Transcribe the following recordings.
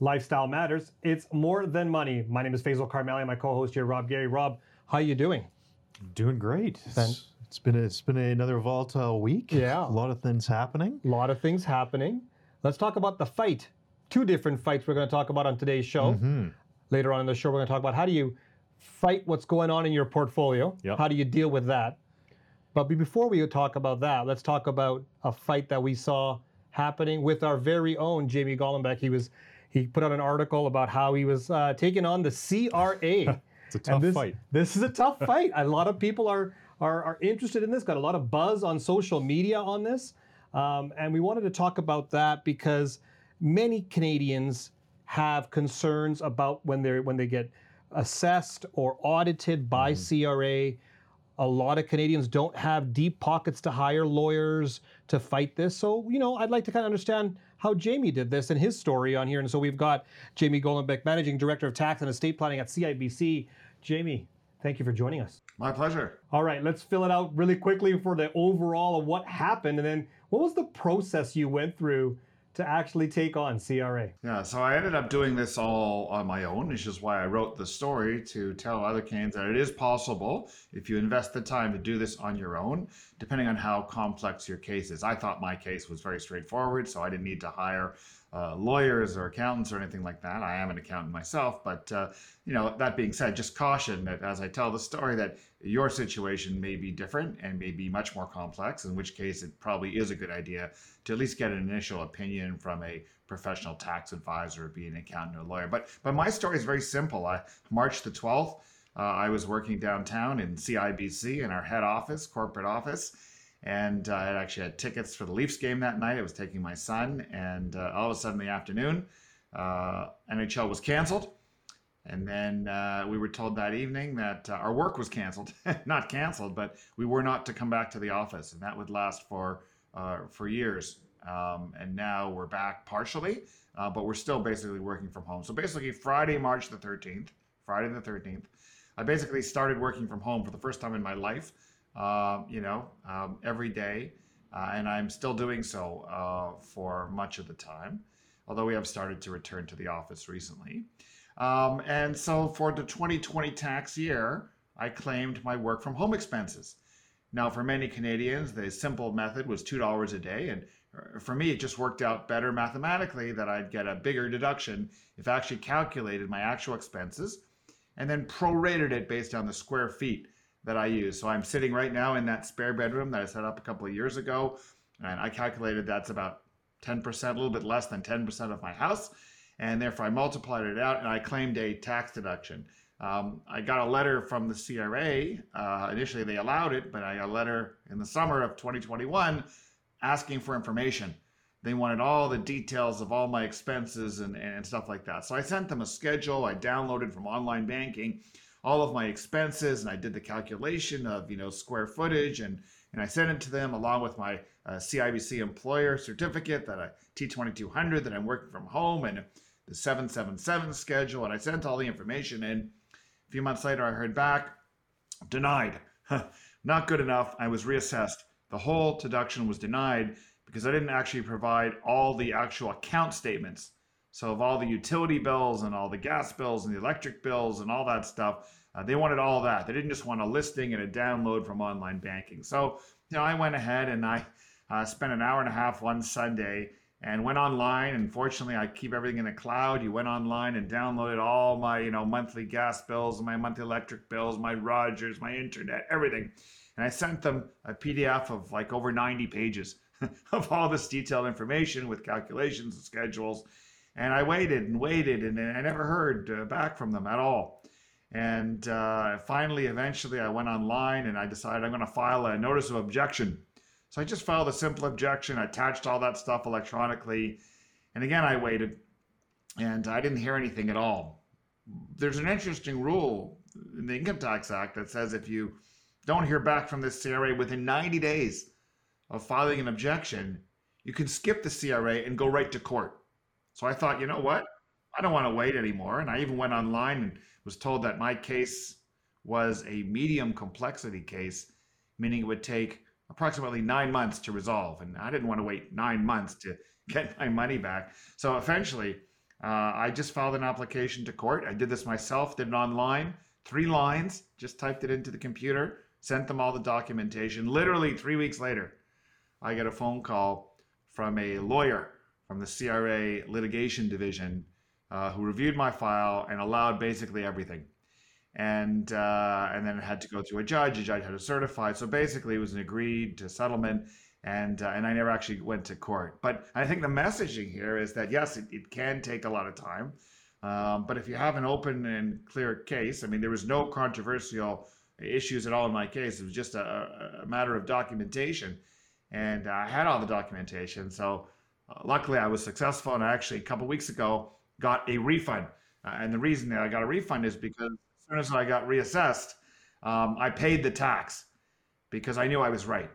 Lifestyle Matters. It's more than money. My name is Faisal Karmali. My co-host here, Rob Gary. Rob, how you doing? Doing great. It's, it's been a, it's been another volatile week. Yeah. a lot of things happening. A lot of things happening. Let's talk about the fight. Two different fights we're going to talk about on today's show. Mm-hmm. Later on in the show, we're going to talk about how do you fight what's going on in your portfolio. Yep. How do you deal with that? But before we talk about that, let's talk about a fight that we saw happening with our very own Jamie Golombek. He was he put out an article about how he was uh, taking on the CRA. It's a tough this, fight. This is a tough fight. A lot of people are, are are interested in this. Got a lot of buzz on social media on this, um, and we wanted to talk about that because many Canadians have concerns about when they when they get assessed or audited by CRA. A lot of Canadians don't have deep pockets to hire lawyers to fight this. So, you know, I'd like to kind of understand how Jamie did this and his story on here. And so we've got Jamie Golombek, Managing Director of Tax and Estate Planning at CIBC. Jamie, thank you for joining us. My pleasure. All right, let's fill it out really quickly for the overall of what happened. And then what was the process you went through to actually take on CRA? Yeah, so I ended up doing this all on my own, which is why I wrote the story to tell other Canadians that it is possible if you invest the time to do this on your own, depending on how complex your case is. I thought my case was very straightforward, so I didn't need to hire uh, lawyers or accountants or anything like that. I am an accountant myself, but uh, you know, that being said, just caution that as I tell the story, that your situation may be different and may be much more complex. In which case, it probably is a good idea to at least get an initial opinion from a professional tax advisor, be an accountant or lawyer. But but my story is very simple. I, March the twelfth. Uh, I was working downtown in CIBC in our head office, corporate office, and uh, I actually had tickets for the Leafs game that night. I was taking my son, and uh, all of a sudden in the afternoon, uh, NHL was canceled. And then uh, we were told that evening that uh, our work was canceled, not canceled, but we were not to come back to the office, and that would last for uh, for years. Um, and now we're back partially, uh, but we're still basically working from home. So basically, Friday, March the 13th, Friday the 13th, I basically started working from home for the first time in my life. Uh, you know, um, every day, uh, and I'm still doing so uh, for much of the time. Although we have started to return to the office recently. Um, and so for the 2020 tax year, I claimed my work from home expenses. Now, for many Canadians, the simple method was $2 a day. And uh, for me, it just worked out better mathematically that I'd get a bigger deduction if I actually calculated my actual expenses and then prorated it based on the square feet that I use. So I'm sitting right now in that spare bedroom that I set up a couple of years ago. And I calculated that's about 10%, a little bit less than 10% of my house and therefore I multiplied it out and I claimed a tax deduction. Um, I got a letter from the CRA. Uh, initially, they allowed it, but I got a letter in the summer of 2021 asking for information. They wanted all the details of all my expenses and, and stuff like that. So I sent them a schedule I downloaded from online banking, all of my expenses, and I did the calculation of you know square footage and and I sent it to them along with my uh, CIBC employer certificate that I T2200 that I'm working from home and the 777 schedule, and I sent all the information in. A few months later, I heard back, denied. Not good enough. I was reassessed. The whole deduction was denied because I didn't actually provide all the actual account statements. So, of all the utility bills and all the gas bills and the electric bills and all that stuff, uh, they wanted all that. They didn't just want a listing and a download from online banking. So, you know, I went ahead and I uh, spent an hour and a half one Sunday and went online. And fortunately, I keep everything in the cloud. You went online and downloaded all my, you know, monthly gas bills, my monthly electric bills, my Rogers, my internet, everything. And I sent them a PDF of like over 90 pages of all this detailed information with calculations and schedules. And I waited and waited, and I never heard uh, back from them at all. And uh, finally, eventually, I went online and I decided I'm going to file a notice of objection so I just filed a simple objection, attached all that stuff electronically. And again, I waited and I didn't hear anything at all. There's an interesting rule in the Income Tax Act that says if you don't hear back from this CRA within 90 days of filing an objection, you can skip the CRA and go right to court. So I thought, you know what? I don't want to wait anymore. And I even went online and was told that my case was a medium complexity case, meaning it would take approximately nine months to resolve. And I didn't want to wait nine months to get my money back. So eventually, Uh, I just filed an application to court. I did this myself, did it online, three lines, just typed it into the computer, sent them all the documentation. Literally three weeks later, I get a phone call from a lawyer from the CRA litigation division uh, who reviewed my file and allowed basically everything. And uh, and then it had to go to a judge. A judge had to certify. So basically, it was an agreed to settlement, and uh, and I never actually went to court. But I think the messaging here is that yes, it, it can take a lot of time, um, but if you have an open and clear case, I mean, there was no controversial issues at all in my case. It was just a, a matter of documentation, and I had all the documentation. So uh, luckily, I was successful, and I actually a couple weeks ago got a refund. Uh, and the reason that I got a refund is because as soon as I got reassessed, um, I paid the tax because I knew I was right.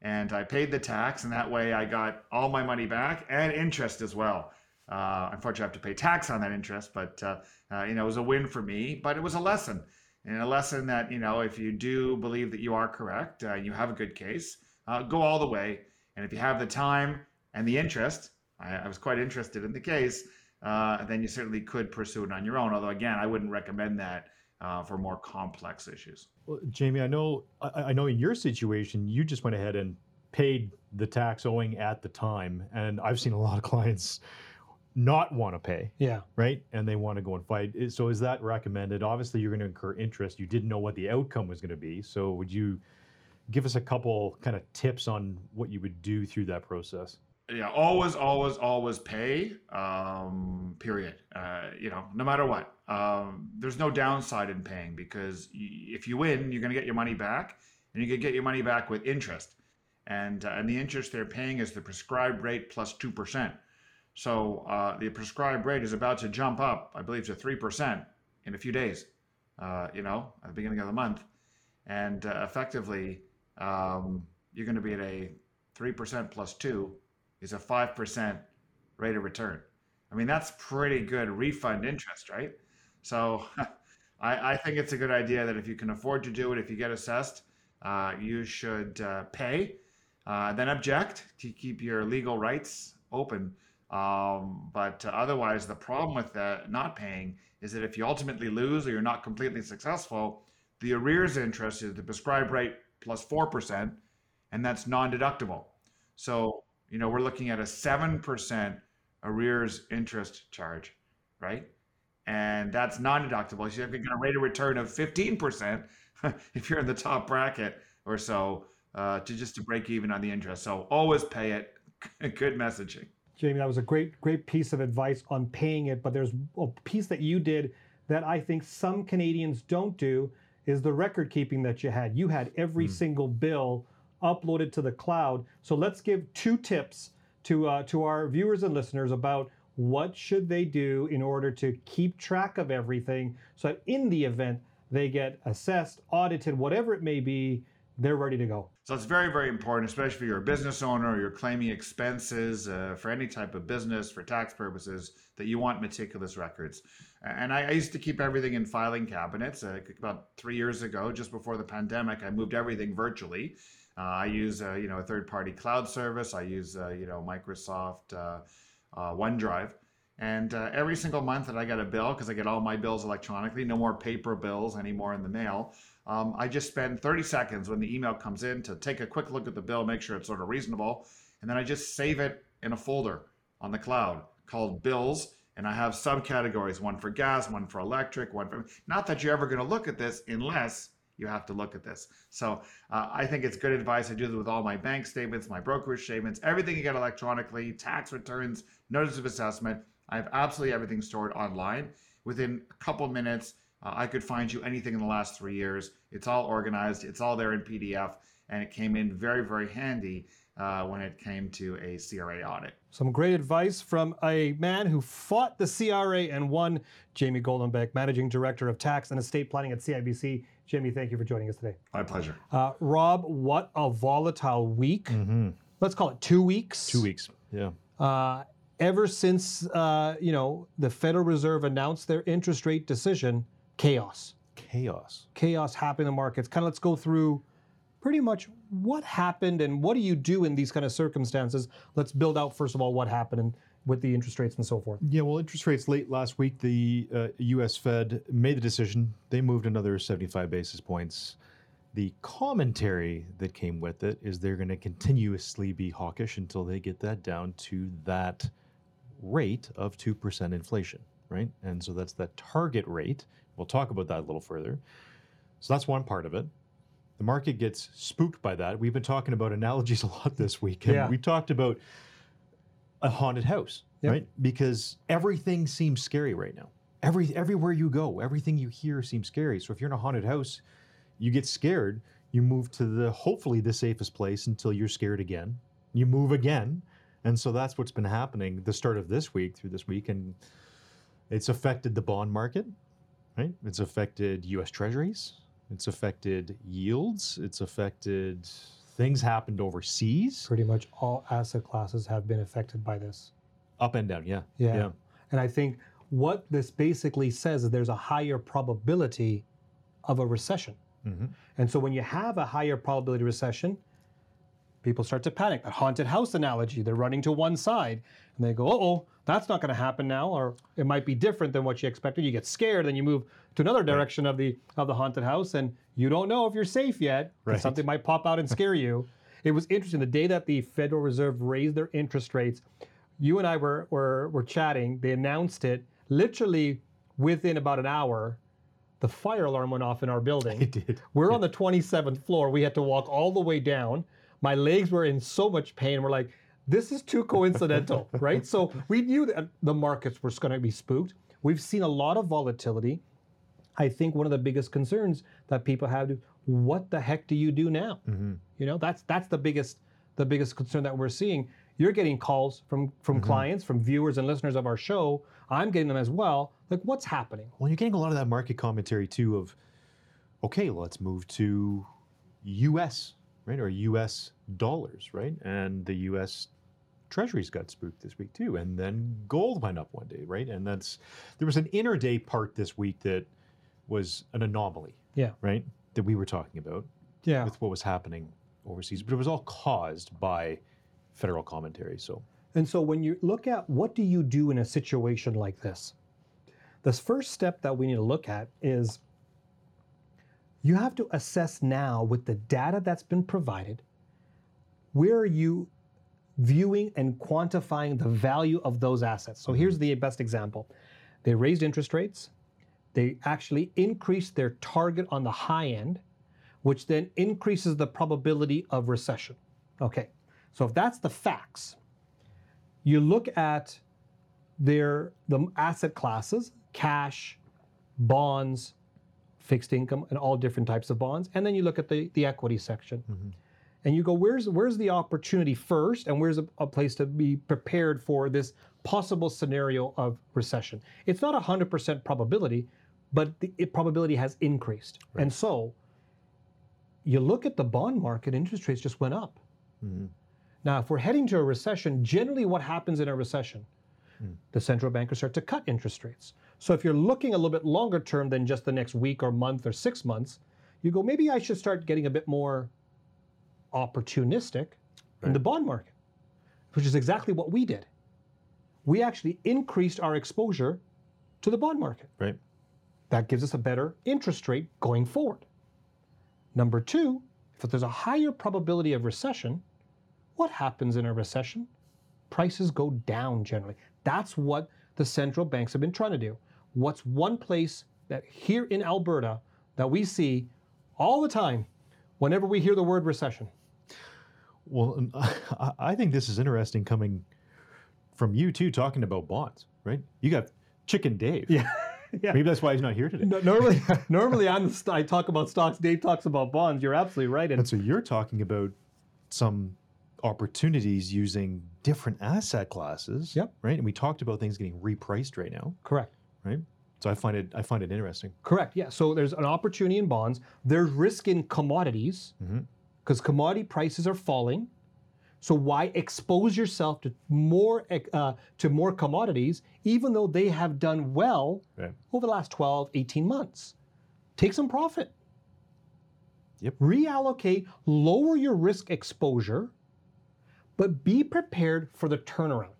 And I paid the tax, and that way I got all my money back and interest as well. Uh, unfortunately, I have to pay tax on that interest, but uh, uh, you know, it was a win for me. But it was a lesson, and a lesson that you know, if you do believe that you are correct, uh, you have a good case, go all the way. And if you have the time and the interest, I, I was quite interested in the case uh, then you certainly could pursue it on your own. Although, again, I wouldn't recommend that uh, for more complex issues. Well, Jamie, I know, I, I know in your situation, you just went ahead and paid the tax owing at the time, and I've seen a lot of clients not want to pay. Yeah. Right, and they want to go and fight. So is that recommended? Obviously, you're going to incur interest. You didn't know what the outcome was going to be. So would you give us a couple kind of tips on what you would do through that process? Yeah, always, always, always pay. Um, period. Uh, you know, no matter what. Um, there's no downside in paying because if you win, you're going to get your money back, and you can get your money back with interest. And uh, and the interest they're paying is the prescribed rate plus two percent. So uh, the prescribed rate is about to jump up, I believe, to three percent in a few days. Uh, you know, at the beginning of the month, and uh, effectively, um, you're going to be at a three percent plus two is a 5% rate of return. I mean, that's pretty good refund interest, right? So I, I, think it's a good idea that if you can afford to do it, if you get assessed, uh, you should uh, pay, uh, then object to keep your legal rights open. Um, but otherwise, the problem with not paying is that if you ultimately lose or you're not completely successful, the arrears interest is the prescribed rate plus 4%, and that's non deductible. So you know, we're looking at a 7% arrears interest charge, right? And that's non deductible. So you're going to rate a return of 15% if you're in the top bracket or so uh, to just to break even on the interest. So always pay it. Good messaging. Jamie, that was a great, great piece of advice on paying it. But there's a piece that you did that I think some Canadians don't do is the record keeping that you had. You had every mm. single bill uploaded to the cloud. So let's give two tips to uh, to our viewers and listeners about what should they do in order to keep track of everything so that in the event they get assessed, audited, whatever it may be, they're ready to go. So it's very, very important, especially if you're a business owner or you're claiming expenses uh, for any type of business for tax purposes, that you want meticulous records. And I, I used to keep everything in filing cabinets. Uh, about three years ago, just before the pandemic, I moved everything virtually. Uh, I use uh, you know a third-party cloud service. I use uh, you know Microsoft OneDrive. And uh, every single month that I get a bill, because I get all my bills electronically, no more paper bills anymore in the mail, um, I just spend 30 seconds when the email comes in to take a quick look at the bill, make sure it's sort of reasonable, and then I just save it in a folder on the cloud called bills. And I have subcategories one for gas, one for electric, one for. Not that you're ever going to look at this unless you have to look at this. So uh, I think it's good advice. I do this with all my bank statements, my brokerage statements, everything you get electronically, tax returns, notice of assessment. I have absolutely everything stored online. Within a couple minutes, uh, I could find you anything in the last three years. It's all organized, it's all there in PDF, and it came in very, very handy uh, when it came to a CRA audit. Some great advice from a man who fought the CRA and won, Jamie Golombek, Managing Director of Tax and Estate Planning at CIBC. Jamie, thank you for joining us today. My pleasure. Uh, Rob, what a volatile week. Mm-hmm. Let's call it two weeks. Two weeks, yeah. Uh, ever since uh, you know the Federal Reserve announced their interest rate decision, chaos. Chaos. Chaos happening in the markets. Kind of let's go through pretty much what happened and what do you do in these kind of circumstances. Let's build out first of all what happened and, with the interest rates and so forth. Yeah, well, interest rates late last week, the uh, U.S. Fed made the decision. They moved another 75 basis points. The commentary that came with it is they're going to continuously be hawkish until they get that down to that rate of 2% inflation, right? And so that's that target rate. We'll talk about that a little further. So that's one part of it. The market gets spooked by that. We've been talking about analogies a lot this week. And Yeah. we talked about a haunted house, Yep. right? Because everything seems scary right now. Every everywhere you go, everything you hear seems scary. So if you're in a haunted house, you get scared, you move to the hopefully the safest place until you're scared again. You move again. And so that's what's been happening the start of this week through this week and it's affected the bond market, right? It's affected US treasuries, it's affected yields, it's affected things happened overseas, Pretty much all asset classes have been affected by this. up and down, yeah. Yeah. And I think what this basically says is there's a higher probability of a recession. Mhm. And so when you have a higher probability recession, people start to panic. That haunted house analogy, they're running to one side and they go, uh oh, that's not going to happen now, or it might be different than what you expected. You get scared, then you move to another direction of the of the haunted house, and you don't know if you're safe yet. Right. Something might pop out and scare you. It was interesting. The day that the Federal Reserve raised their interest rates, you and I were were, were chatting. They announced it literally within about an hour. The fire alarm went off in our building. It did. We're on the 27th floor. We had to walk all the way down. My legs were in so much pain. We're like, this is too coincidental, right? So we knew that the markets were going to be spooked. We've seen a lot of volatility. I think one of the biggest concerns that people have is what the heck do you do now? Mm-hmm. You know, that's that's the biggest the biggest concern that we're seeing. You're getting calls from from mm-hmm. clients, from viewers and listeners of our show. I'm getting them as well. Like, what's happening? Well, you're getting a lot of that market commentary too of, okay, let's move to US, right? Or US dollars, right? And the US treasuries got spooked this week too. And then gold went up one day, right? And that's, there was an interday part this week that was an anomaly, Yeah, right? That we were talking about yeah. with what was happening overseas. But it was all caused by federal commentary. So, And so when you look at what do you do in a situation like this, the first step that we need to look at is you have to assess now with the data that's been provided, where are you viewing and quantifying the value of those assets? So here's the best example. They raised interest rates. They actually increased their target on the high end, which then increases the probability of recession. Okay. So if that's the facts, you look at their the asset classes, cash, bonds, fixed income, and all different types of bonds, and then you look at the, the equity section. Mm-hmm. And you go, where's where's the opportunity first, and where's a, a place to be prepared for this possible scenario of recession? It's not a hundred percent probability, but the it, probability has increased. And so you look at the bond market, interest rates just went up. Mm-hmm. Now, if we're heading to a recession, generally what happens in a recession? Mm. The central bankers start to cut interest rates. So if you're looking a little bit longer term than just the next week or month or six months, you go, maybe I should start getting a bit more opportunistic in the bond market, which is exactly what we did. We actually increased our exposure to the bond market. right? That gives us a better interest rate going forward. Number two, if there's a higher probability of recession, what happens in a recession? Prices go down generally. That's what the central banks have been trying to do. What's one place that here in Alberta that we see all the time whenever we hear the word recession? Well, um, I- I think this is interesting coming from you too, talking about bonds, right? You got Chicken Dave. Yeah. yeah. Maybe that's why he's not here today. No- normally, normally I'm st- I talk about stocks. Dave talks about bonds. You're absolutely right. And And so you're talking about some opportunities using different asset classes. Yep. Right. And we talked about things getting repriced right now. correct. Right. So I find it I find it interesting. Correct. Yeah. So there's an opportunity in bonds. There's risk in commodities because commodity prices are falling. So why expose yourself to more uh, to more commodities, even though they have done well Right. over the last 12, 18 months? Take some profit. Yep. Reallocate, lower your risk exposure, but be prepared for the turnaround.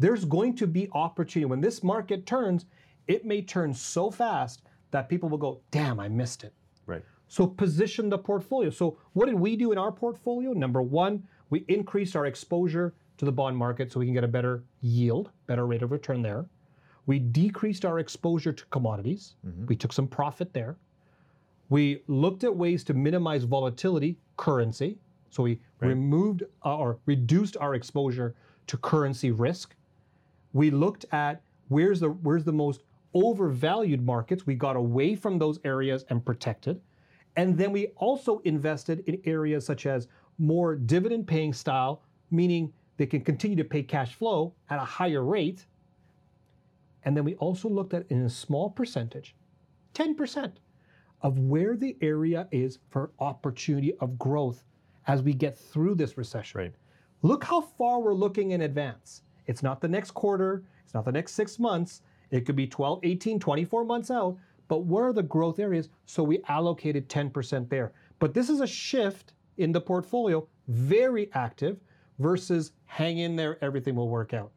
There's going to be opportunity. When this market turns, it may turn so fast that people will go, damn, I missed it. Right. So position the portfolio. So what did we do in our portfolio? Number one, we increased our exposure to the bond market so we can get a better yield, better rate of return there. We decreased our exposure to commodities. We took some profit there. We looked at ways to minimize volatility, currency. So we removed uh, or reduced our exposure to currency risk. We looked at where's the where's the most overvalued markets. We got away from those areas and protected. And then we also invested in areas such as more dividend paying style, meaning they can continue to pay cash flow at a higher rate. And then we also looked at in a small percentage, 10%, of where the area is for opportunity of growth as we get through this recession. Right. Look how far we're looking in advance. It's not the next quarter, it's not the next six months. It could be 12, 18, 24 months out. But where are the growth areas? So we allocated 10% there. But this is a shift in the portfolio, very active versus hang in there, everything will work out.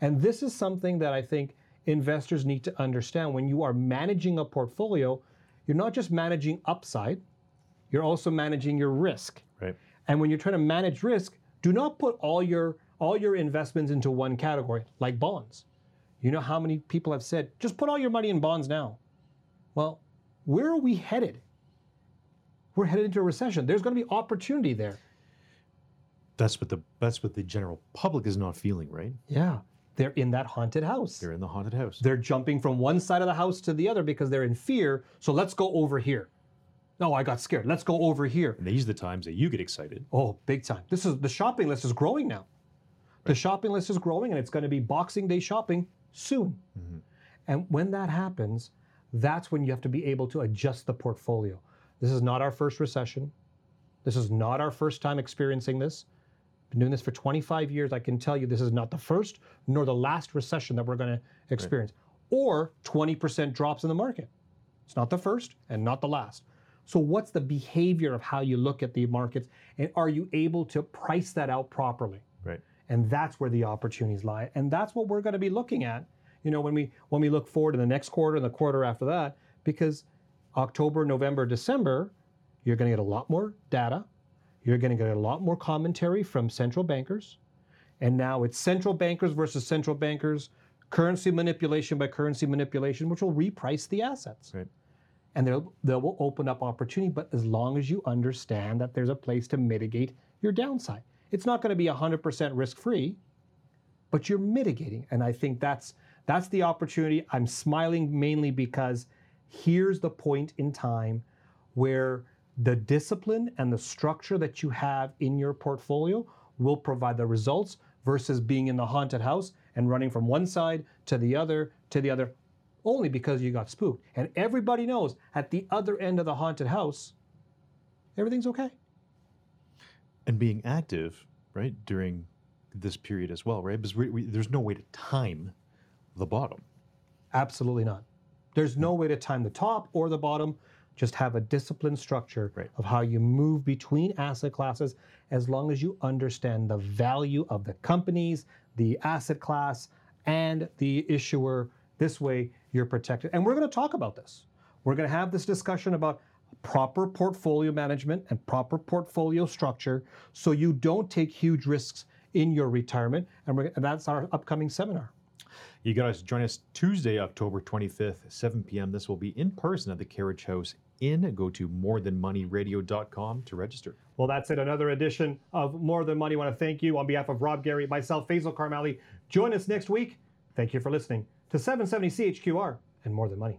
And this is something that I think investors need to understand. When you are managing a portfolio, you're not just managing upside, you're also managing your risk. Right. And when you're trying to manage risk, do not put all your all your investments into one category, like bonds. You know how many people have said, just put all your money in bonds now. Well, where are we headed? We're headed into a recession. There's going to be opportunity there. That's what the that's what the general public is not feeling, right? Yeah. They're in that haunted house. They're in the haunted house. They're jumping from one side of the house to the other because they're in fear. So let's go over here. No, I got scared. Let's go over here. and these are the times that you get excited. Oh, big time. This is the shopping list is growing now. The shopping list is growing and it's going to be Boxing Day shopping soon. Mm-hmm. And when that happens, that's when you have to be able to adjust the portfolio. This is not our first recession. This is not our first time experiencing this. Been doing this for 25 years. I can tell you this is not the first nor the last recession that we're going to experience or 20% drops in the market. It's not the first and not the last. So, what's the behavior of how you look at the markets, and are you able to price that out properly? Right. And that's where the opportunities lie, and that's what we're going to be looking at. You know, when we when we look forward to the next quarter and the quarter after that, because October, November, December, you're going to get a lot more data. You're going to get a lot more commentary from central bankers, and now it's central bankers versus central bankers, currency manipulation by currency manipulation, which will reprice the assets Right. and they'll, they will open up opportunity, but as long as you understand that there's a place to mitigate your downside. It's not going to be 100% risk free, but you're mitigating. And I think that's that's the opportunity. I'm smiling mainly because here's the point in time where the discipline and the structure that you have in your portfolio will provide the results versus being in the haunted house and running from one side to the other to the other only because you got spooked. And everybody knows at the other end of the haunted house, everything's okay. And being active right during this period as well right because we, we, there's no way to time the bottom Absolutely not. There's no way to time the top or the bottom. Just have a disciplined structure Right. of how you move between asset classes as long as you understand the value of the companies, the asset class, and the issuer. This way, you're protected. And we're going to talk about this. We're going to have this discussion about proper portfolio management and proper portfolio structure so you don't take huge risks in your retirement. And, we're, and that's our upcoming seminar. you guys join us tuesday october 25th 7 p.m this will be in person at the carriage house inn go to morethanmoneyradio.com to register Well, that's it. Another edition of More Than Money. I want to thank you on behalf of Rob Gary, myself, Faisal Karmali. Join us next week. Thank you for listening to 770 CHQR and More Than Money.